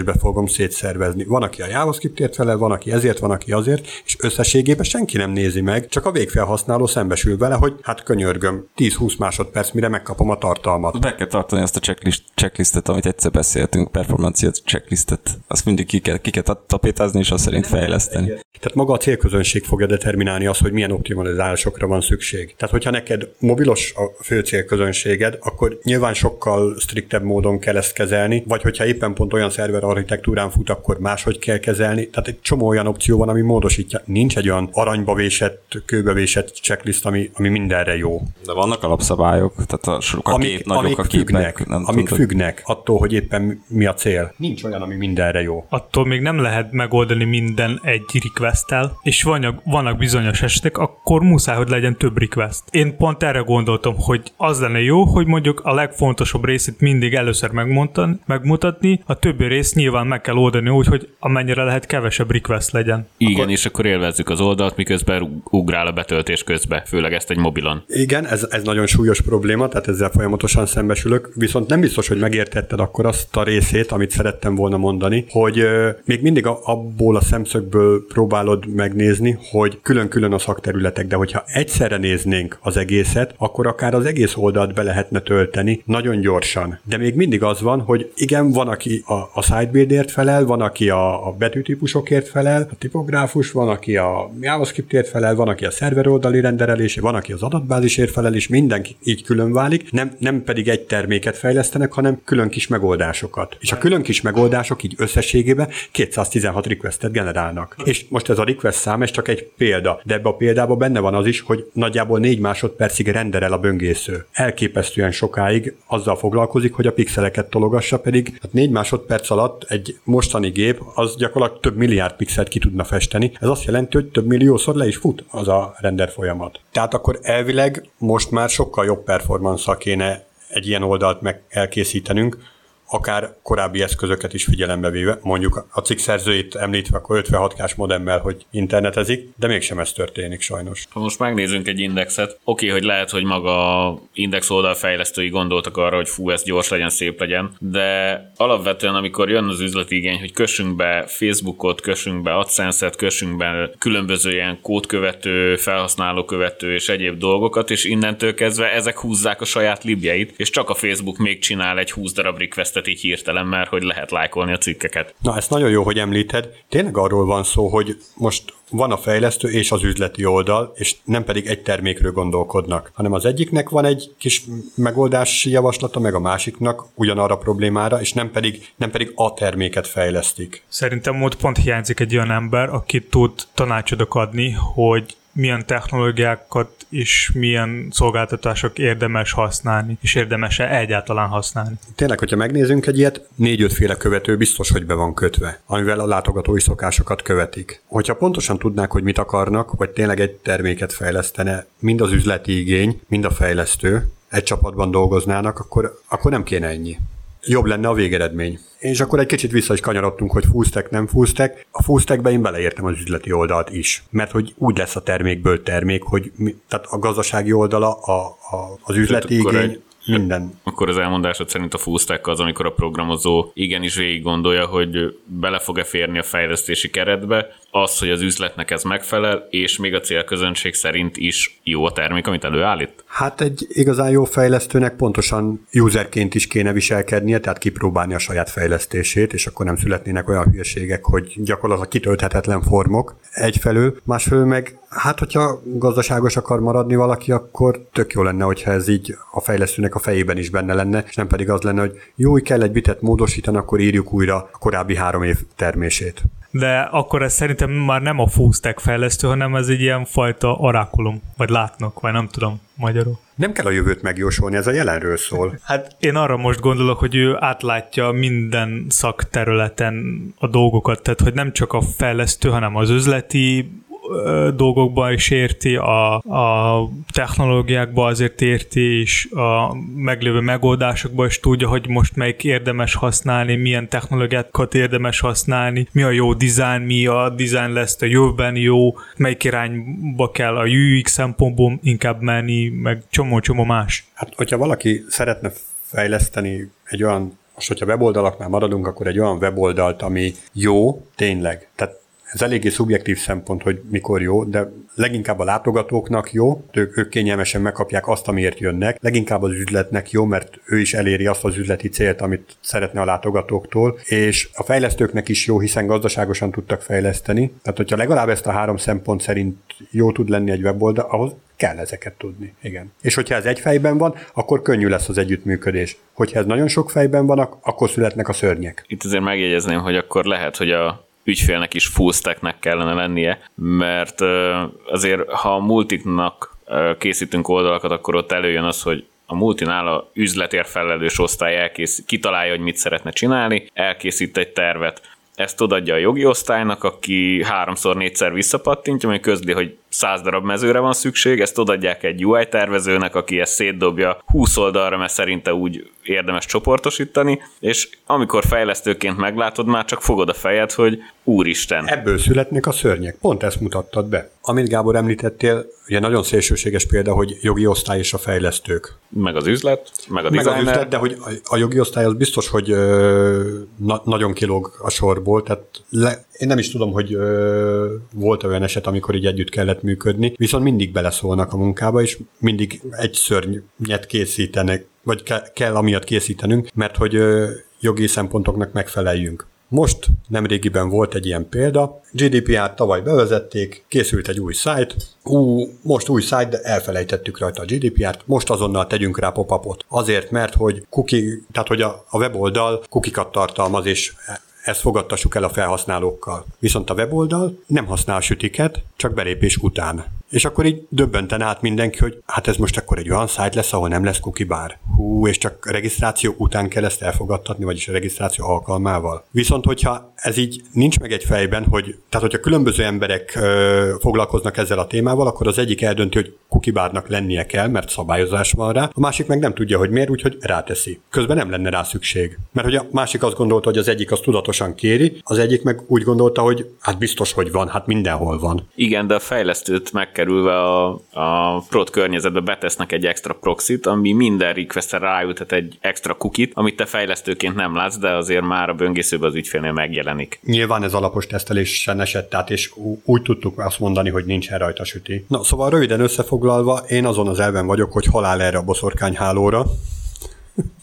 [SPEAKER 3] CSS-be fogom szétszervezni. Van, aki a JavaScriptért fele, van, aki ezért, van, aki azért, és összességében senki nem nézi meg, csak a végfelhasználó szembesül vele, hogy hát könyörgöm, 10-20 másodperc, mire megkapom a tartalmat.
[SPEAKER 2] Be kell tartani azt a checklist, checklistet, amit egyszer beszéltünk, performancia checklistet. Azt mindig ki kell, ki kell tapétázni, és azt szerint fejleszteni.
[SPEAKER 3] Tehát maga a célközönség fogja determinálni azt, hogy milyen optimalizálásokra van szükség. Tehát, hogyha neked mobilos a fő célközönséged, akkor nyilván sokkal striktebb módon kell ezt kezelni, vagy hogyha éppen pont olyan szerver architektúrán fut, akkor máshogy kell kezelni. Tehát egy csomó olyan opció van, ami módosítja. Nincs egy olyan aranyba vésett, kőbe vésett checklist, ami, ami mindenre jó.
[SPEAKER 2] De vannak alapszabályok, tehát a, sok a amik, kép, nagyok amik a képek.
[SPEAKER 3] Függnek, nem amik tudod. függnek attól, hogy éppen mi a cél. Nincs olyan, ami mindenre jó.
[SPEAKER 1] Attól még nem lehet megoldani minden egy request és vannak, vannak bizonyos esetek, akkor muszáj, hogy legyen több request. Én pont erre gondoltam, hogy az lenne jó, hogy mondjuk a legfontosabb részét mindig először megmutatni, a többi rész nyilván meg kell oldani úgy, hogy amennyire lehet kevesebb request legyen.
[SPEAKER 4] Igen, akkor... és akkor élvezzük az oldalt, miközben ugrál a betöltés közbe, főleg ezt egy mobilon.
[SPEAKER 3] Igen, ez, ez nagyon súlyos probléma, tehát ezzel folyamatosan szembesülök, viszont nem biztos, hogy megértetted akkor azt a részét, amit szerettem volna mondani, hogy euh, még mindig a, abból a szemszögből próbálod megnézni, hogy külön-külön a szakterületek, de hogyha egyszerre néznénk az egészet, akkor akár az egész oldalt be lehetne tölteni nagyon gyorsan. De még mindig az van, hogy igen, van, aki a, a sidebuildért felel, van, aki a, a betűtípusokért felel, a tipográfus, van, aki a JavaScriptért felel, van, aki a szerver oldali renderelésé, van, aki az adatbázisért felel, és mindenki így külön válik, nem, nem pedig egy terméket fejlesztenek, hanem külön kis megoldásokat. És a külön kis megoldások így összességében 216 requestet generálnak. És most ez a request szám, ez csak egy példa, de ebbe a példában benne van az is, hogy nagyjából 4 másodpercig renderel a böngésző. Elképesztően sokáig azzal foglalkozik, hogy a pixeleket tologassa, pedig hát 4 másodperc alatt egy mostani gép az gyakorlatilag több milliárd pixelt ki tudna festeni. Ez azt jelenti, hogy több milliószor le is fut az a render folyamat. Tehát akkor elvileg most már sokkal jobb performance kéne egy ilyen oldalt meg elkészítenünk, akár korábbi eszközöket is figyelembe véve, mondjuk a cikk szerzőit említve akkor 56K-s modemmel, hogy internetezik, de mégsem ez történik sajnos.
[SPEAKER 4] Ha most megnézzünk egy indexet, oké, hogy lehet, hogy maga index oldal fejlesztői gondoltak arra, hogy fú, ez gyors legyen, szép legyen, de alapvetően, amikor jön az üzleti igény, hogy kössünk be Facebookot, kössünk be AdSense-et, kössünk be különböző ilyen kódkövető, felhasználókövető és egyéb dolgokat, és innentől kezdve ezek húzzák a saját libjeit, és csak a Facebook még csinál egy 20 darab request kezdett így hirtelen, mert hogy lehet lájkolni a cikkeket.
[SPEAKER 3] Na, ezt nagyon jó, hogy említed. Tényleg arról van szó, hogy most van a fejlesztő és az üzleti oldal, és nem pedig egy termékről gondolkodnak, hanem az egyiknek van egy kis megoldási javaslata, meg a másiknak ugyanarra a problémára, és nem pedig, nem pedig a terméket fejlesztik.
[SPEAKER 1] Szerintem ott pont hiányzik egy olyan ember, aki tud tanácsodok adni, hogy milyen technológiákat és milyen szolgáltatások érdemes használni, és érdemes-e egyáltalán használni.
[SPEAKER 3] Tényleg, hogyha megnézzünk egy ilyet, négy féle követő biztos, hogy be van kötve, amivel a látogatói szokásokat követik. Hogyha pontosan tudnák, hogy mit akarnak, vagy tényleg egy terméket fejlesztene, mind az üzleti igény, mind a fejlesztő, egy csapatban dolgoznának, akkor, akkor nem kéne ennyi jobb lenne a végeredmény. És akkor egy kicsit vissza is kanyarodtunk, hogy fullstack, nem fullstack. A fullstackbe én beleértem az üzleti oldalt is, mert hogy úgy lesz a termékből termék, hogy mi, tehát a gazdasági oldala, a, a, az üzleti igény, egy, minden.
[SPEAKER 4] Akkor az elmondásod szerint a full stack az, amikor a programozó igenis végig gondolja, hogy bele fog-e férni a fejlesztési keretbe, az, hogy az üzletnek ez megfelel, és még a célközönség szerint is jó a termék, amit előállít?
[SPEAKER 3] Hát egy igazán jó fejlesztőnek pontosan userként is kéne viselkednie, tehát kipróbálni a saját fejlesztését, és akkor nem születnének olyan hülyeségek, hogy gyakorlatilag kitölthetetlen formok egyfelől, másfelől meg Hát, hogyha gazdaságos akar maradni valaki, akkor tök jó lenne, hogyha ez így a fejlesztőnek a fejében is benne lenne, és nem pedig az lenne, hogy jó, kell egy bitet módosítani, akkor írjuk újra a korábbi három év termését.
[SPEAKER 1] De akkor ez szerintem már nem a full stack fejlesztő, hanem ez egy ilyen fajta orákulum, vagy látnak, vagy nem tudom magyarul.
[SPEAKER 3] Nem kell a jövőt megjósolni, ez a jelenről szól.
[SPEAKER 1] Hát én arra most gondolok, hogy ő átlátja minden szakterületen a dolgokat, tehát hogy nem csak a fejlesztő, hanem az üzleti dolgokban is érti, a, a technológiákba azért érti, és a meglévő megoldásokban is tudja, hogy most melyik érdemes használni, milyen technológiákat érdemes használni, mi a jó design, mi a design lesz a jövőben jó, melyik irányba kell a UX szempontból inkább menni, meg csomó-csomó más.
[SPEAKER 3] Hát, hogyha valaki szeretne fejleszteni egy olyan most, hogyha weboldalaknál maradunk, akkor egy olyan weboldalt, ami jó, tényleg. Tehát ez eléggé szubjektív szempont, hogy mikor jó, de leginkább a látogatóknak jó, ők, ők kényelmesen megkapják azt, amiért jönnek, leginkább az üzletnek jó, mert ő is eléri azt az üzleti célt, amit szeretne a látogatóktól, és a fejlesztőknek is jó, hiszen gazdaságosan tudtak fejleszteni. Tehát, hogyha legalább ezt a három szempont szerint jó tud lenni egy weboldal, ahhoz kell ezeket tudni. Igen. És hogyha ez egy fejben van, akkor könnyű lesz az együttműködés. Hogyha ez nagyon sok fejben van, akkor születnek a szörnyek.
[SPEAKER 4] Itt azért megjegyezném, hogy akkor lehet, hogy a ügyfélnek is full kellene lennie, mert azért ha a multiknak készítünk oldalakat, akkor ott előjön az, hogy a multinál a üzletért felelős osztály elkész, kitalálja, hogy mit szeretne csinálni, elkészít egy tervet, ezt odaadja a jogi osztálynak, aki háromszor, négyszer visszapattintja, ami közli, hogy száz darab mezőre van szükség, ezt odaadják egy UI tervezőnek, aki ezt szétdobja 20 oldalra, mert szerinte úgy érdemes csoportosítani, és amikor fejlesztőként meglátod, már csak fogod a fejed, hogy úristen.
[SPEAKER 3] Ebből születnek a szörnyek. Pont ezt mutattad be. Amit Gábor említettél, ugye nagyon szélsőséges példa, hogy jogi osztály és a fejlesztők.
[SPEAKER 4] Meg az üzlet, meg a
[SPEAKER 3] meg az üzlet, de hogy a jogi osztály az biztos, hogy ö, na, nagyon kilóg a sorból, tehát le, én nem is tudom, hogy ö, volt olyan eset, amikor így együtt kellett működni, viszont mindig beleszólnak a munkába, és mindig egy szörnyet készítenek, vagy ke- kell amiatt készítenünk, mert hogy ö, jogi szempontoknak megfeleljünk. Most nemrégiben volt egy ilyen példa, GDPR-t tavaly bevezették, készült egy új szájt, ú, most új szájt, de elfelejtettük rajta a GDPR-t, most azonnal tegyünk rá pop Azért, mert hogy cookie, tehát hogy a, a weboldal kukikat tartalmaz, és ezt fogadtassuk el a felhasználókkal. Viszont a weboldal nem használ sütiket, csak belépés után. És akkor így döbbenten át mindenki, hogy hát ez most akkor egy olyan szájt lesz, ahol nem lesz bar. Hú, és csak regisztráció után kell ezt elfogadtatni, vagyis a regisztráció alkalmával. Viszont, hogyha ez így nincs meg egy fejben, hogy, tehát hogyha különböző emberek ö, foglalkoznak ezzel a témával, akkor az egyik eldönti, hogy cookie barnak lennie kell, mert szabályozás van rá, a másik meg nem tudja, hogy miért, úgyhogy ráteszi. Közben nem lenne rá szükség. Mert hogy a másik azt gondolta, hogy az egyik az tudatosan kéri, az egyik meg úgy gondolta, hogy hát biztos, hogy van, hát mindenhol van.
[SPEAKER 4] Igen, de a fejlesztőt megkerülve a, a prot környezetbe betesznek egy extra proxit, ami minden requestre ráültet egy extra cookie amit te fejlesztőként nem látsz, de azért már a böngészőben az ügyfélnél megjelenik.
[SPEAKER 3] Nyilván ez alapos tesztelésen esett át, és úgy tudtuk azt mondani, hogy nincsen rajta süti. Na, szóval röviden összefoglalva, én azon az elven vagyok, hogy halál erre a boszorkányhálóra,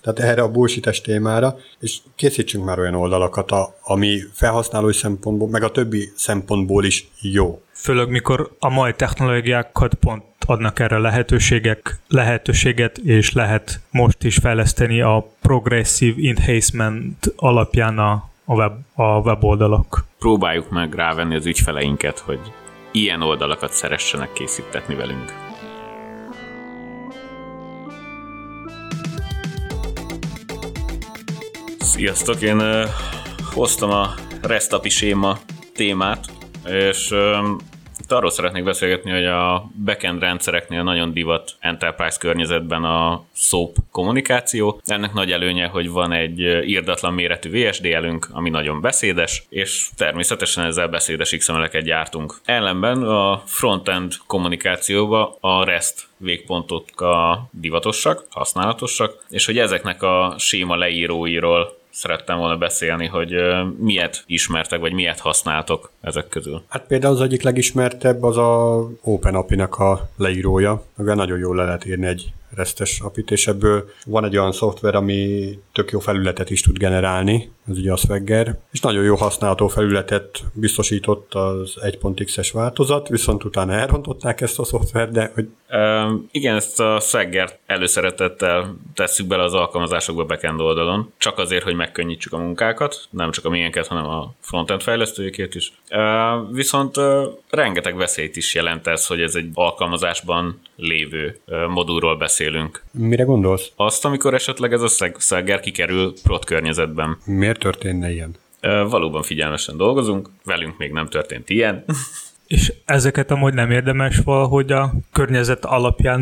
[SPEAKER 3] tehát erre a bullshit témára, és készítsünk már olyan oldalakat, a, ami felhasználói szempontból, meg a többi szempontból is jó.
[SPEAKER 1] Főleg mikor a mai technológiákat pont adnak erre lehetőségek, lehetőséget, és lehet most is fejleszteni a progressive enhancement alapján a, a, web, a weboldalak.
[SPEAKER 4] Próbáljuk meg rávenni az ügyfeleinket, hogy ilyen oldalakat szeressenek készítetni velünk. Sziasztok, én uh, hoztam a Restapi séma témát, és itt arról szeretnék beszélgetni, hogy a backend rendszereknél nagyon divat enterprise környezetben a SOAP kommunikáció. Ennek nagy előnye, hogy van egy írdatlan méretű VSDL-ünk, ami nagyon beszédes, és természetesen ezzel beszédes XML-eket gyártunk. Ellenben a frontend kommunikációba a REST végpontok a divatosak, használatosak, és hogy ezeknek a séma leíróiról szerettem volna beszélni, hogy miért ismertek, vagy miért használtok ezek közül.
[SPEAKER 3] Hát például az egyik legismertebb az a OpenAPI-nak a leírója, amivel nagyon jól le lehet írni egy resztes apit, és ebből van egy olyan szoftver, ami tök jó felületet is tud generálni, ez ugye a Swagger, és nagyon jó használható felületet biztosított az 1.x-es változat, viszont utána elrontották ezt a szoftvert, de hogy...
[SPEAKER 4] Um, igen, ezt a Swagger előszeretettel tesszük bele az alkalmazásokba backend oldalon, csak azért, hogy megkönnyítsük a munkákat, nem csak a miénket, hanem a frontend fejlesztőjékét is. Uh, viszont uh, rengeteg veszélyt is jelent ez, hogy ez egy alkalmazásban lévő modulról beszélünk.
[SPEAKER 3] Mire gondolsz?
[SPEAKER 4] Azt, amikor esetleg ez a Swagger kikerül prot környezetben.
[SPEAKER 3] Miért történne ilyen?
[SPEAKER 4] Valóban figyelmesen dolgozunk, velünk még nem történt ilyen.
[SPEAKER 1] És ezeket amúgy nem érdemes valahogy a környezet alapján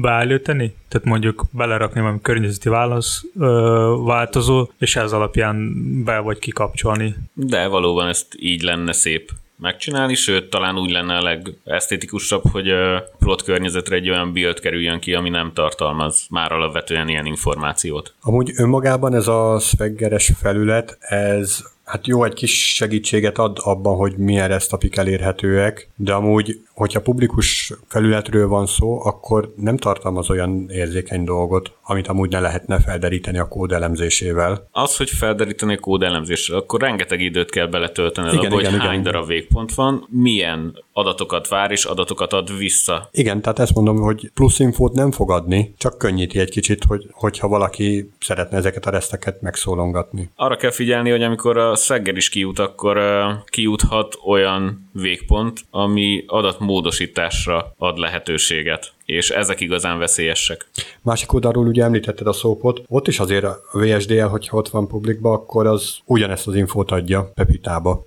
[SPEAKER 1] beállítani? Tehát mondjuk belerakni valami környezeti válasz, ö, változó, és ez alapján be vagy kikapcsolni.
[SPEAKER 4] De valóban ezt így lenne szép megcsinálni, sőt, talán úgy lenne a legesztétikusabb, hogy a plot környezetre egy olyan build kerüljön ki, ami nem tartalmaz már alapvetően ilyen információt.
[SPEAKER 3] Amúgy önmagában ez a swaggeres felület, ez Hát jó, egy kis segítséget ad abban, hogy milyen resztapik elérhetőek, de amúgy, hogyha publikus felületről van szó, akkor nem tartalmaz olyan érzékeny dolgot, amit amúgy ne lehetne felderíteni a kód elemzésével.
[SPEAKER 4] Az, hogy felderíteni a kód elemzéssel, akkor rengeteg időt kell beletölteni igen, abba, igen, hogy igen, hány igen. darab végpont van, milyen adatokat vár és adatokat ad vissza.
[SPEAKER 3] Igen, tehát ezt mondom, hogy plusz infót nem fog adni, csak könnyíti egy kicsit, hogy, hogyha valaki szeretne ezeket a reszteket megszólongatni.
[SPEAKER 4] Arra kell figyelni, hogy amikor a Swagger is kijut, akkor kijuthat olyan végpont, ami adatmódosításra ad lehetőséget és ezek igazán veszélyesek.
[SPEAKER 3] Másik oldalról ugye említetted a szópot, ott is azért a VSDL, hogyha ott van publikba, akkor az ugyanezt az infót adja Pepitába.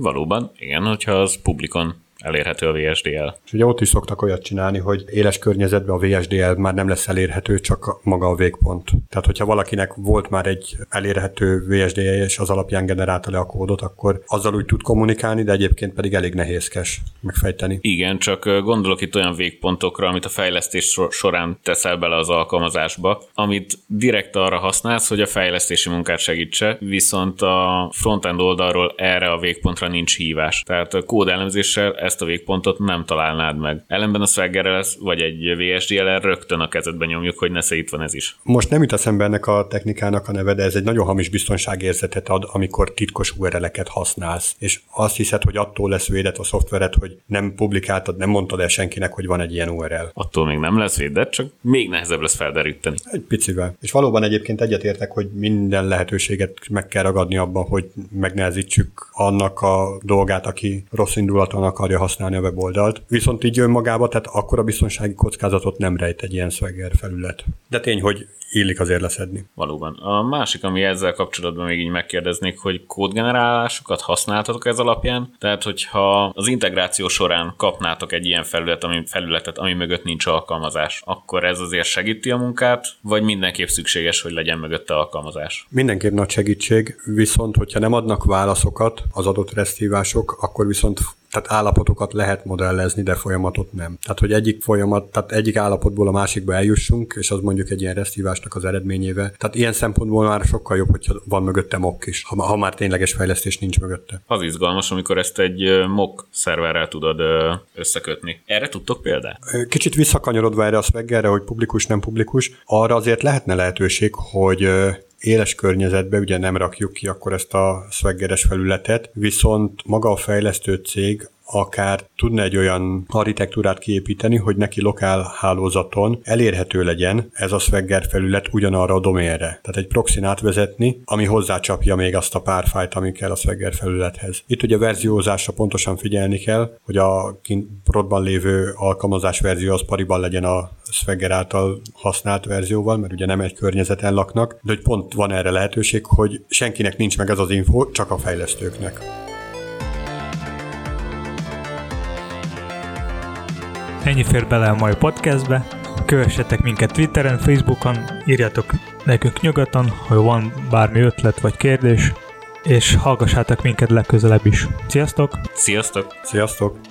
[SPEAKER 4] Valóban, igen, hogyha az publikon elérhető a VSDL.
[SPEAKER 3] És ugye ott is szoktak olyat csinálni, hogy éles környezetben a VSDL már nem lesz elérhető, csak maga a végpont. Tehát, hogyha valakinek volt már egy elérhető VSDL, és az alapján generálta le a kódot, akkor azzal úgy tud kommunikálni, de egyébként pedig elég nehézkes megfejteni.
[SPEAKER 4] Igen, csak gondolok itt olyan végpontokra, amit a fejlesztés során teszel bele az alkalmazásba, amit direkt arra használsz, hogy a fejlesztési munkát segítse, viszont a frontend oldalról erre a végpontra nincs hívás. Tehát a kódelemzéssel ezt a végpontot nem találnád meg. Ellenben a swagger lesz, vagy egy VSDL-el rögtön a kezedben nyomjuk, hogy nesze itt van ez is.
[SPEAKER 3] Most nem jut eszembe ennek a technikának a neve, de ez egy nagyon hamis biztonságérzetet ad, amikor titkos URL-eket használsz, és azt hiszed, hogy attól lesz védett a szoftveret, hogy nem publikáltad, nem mondtad el senkinek, hogy van egy ilyen URL.
[SPEAKER 4] Attól még nem lesz védett, csak még nehezebb lesz felderíteni.
[SPEAKER 3] Egy picivel. És valóban egyébként egyetértek, hogy minden lehetőséget meg kell ragadni abban, hogy megnehezítsük annak a dolgát, aki rossz indulaton akarja használni a weboldalt. Viszont így önmagába, tehát akkora biztonsági kockázatot nem rejt egy ilyen Swagger felület. De tény, hogy illik azért leszedni.
[SPEAKER 4] Valóban. A másik, ami ezzel kapcsolatban még így megkérdeznék, hogy kódgenerálásokat használtatok ez alapján? Tehát, hogyha az integráció során kapnátok egy ilyen felület, ami, felületet, ami mögött nincs alkalmazás, akkor ez azért segíti a munkát, vagy mindenképp szükséges, hogy legyen mögötte alkalmazás?
[SPEAKER 3] Mindenképp nagy segítség, viszont hogyha nem adnak válaszokat az adott resztívások, akkor viszont tehát állapotokat lehet modellezni, de folyamatot nem. Tehát, hogy egyik folyamat, tehát egyik állapotból a másikba eljussunk, és az mondjuk egy ilyen resztívásnak az eredményével. Tehát ilyen szempontból már sokkal jobb, hogyha van mögötte mock is, ha, ha már tényleges fejlesztés nincs mögötte.
[SPEAKER 4] Az izgalmas, amikor ezt egy mock szerverrel tudod összekötni. Erre tudtok példát?
[SPEAKER 3] Kicsit visszakanyarodva erre a Swaggerre, hogy publikus, nem publikus, arra azért lehetne lehetőség, hogy éles környezetbe ugye nem rakjuk ki akkor ezt a swaggeres felületet, viszont maga a fejlesztő cég akár tudna egy olyan architektúrát kiépíteni, hogy neki lokál hálózaton elérhető legyen ez a Swagger felület ugyanarra a doménre. Tehát egy proxy átvezetni, ami hozzácsapja még azt a pár fájt, ami kell a Swagger felülethez. Itt ugye verziózásra pontosan figyelni kell, hogy a kint prodban lévő alkalmazás verzió az pariban legyen a Swagger által használt verzióval, mert ugye nem egy környezeten laknak, de hogy pont van erre lehetőség, hogy senkinek nincs meg ez az info, csak a fejlesztőknek.
[SPEAKER 1] Ennyi fér bele a mai podcastbe. Kövessetek minket Twitteren, Facebookon, írjatok nekünk nyugodtan, ha van bármi ötlet vagy kérdés, és hallgassátok minket legközelebb is. Sziasztok!
[SPEAKER 4] Sziasztok!
[SPEAKER 3] Sziasztok!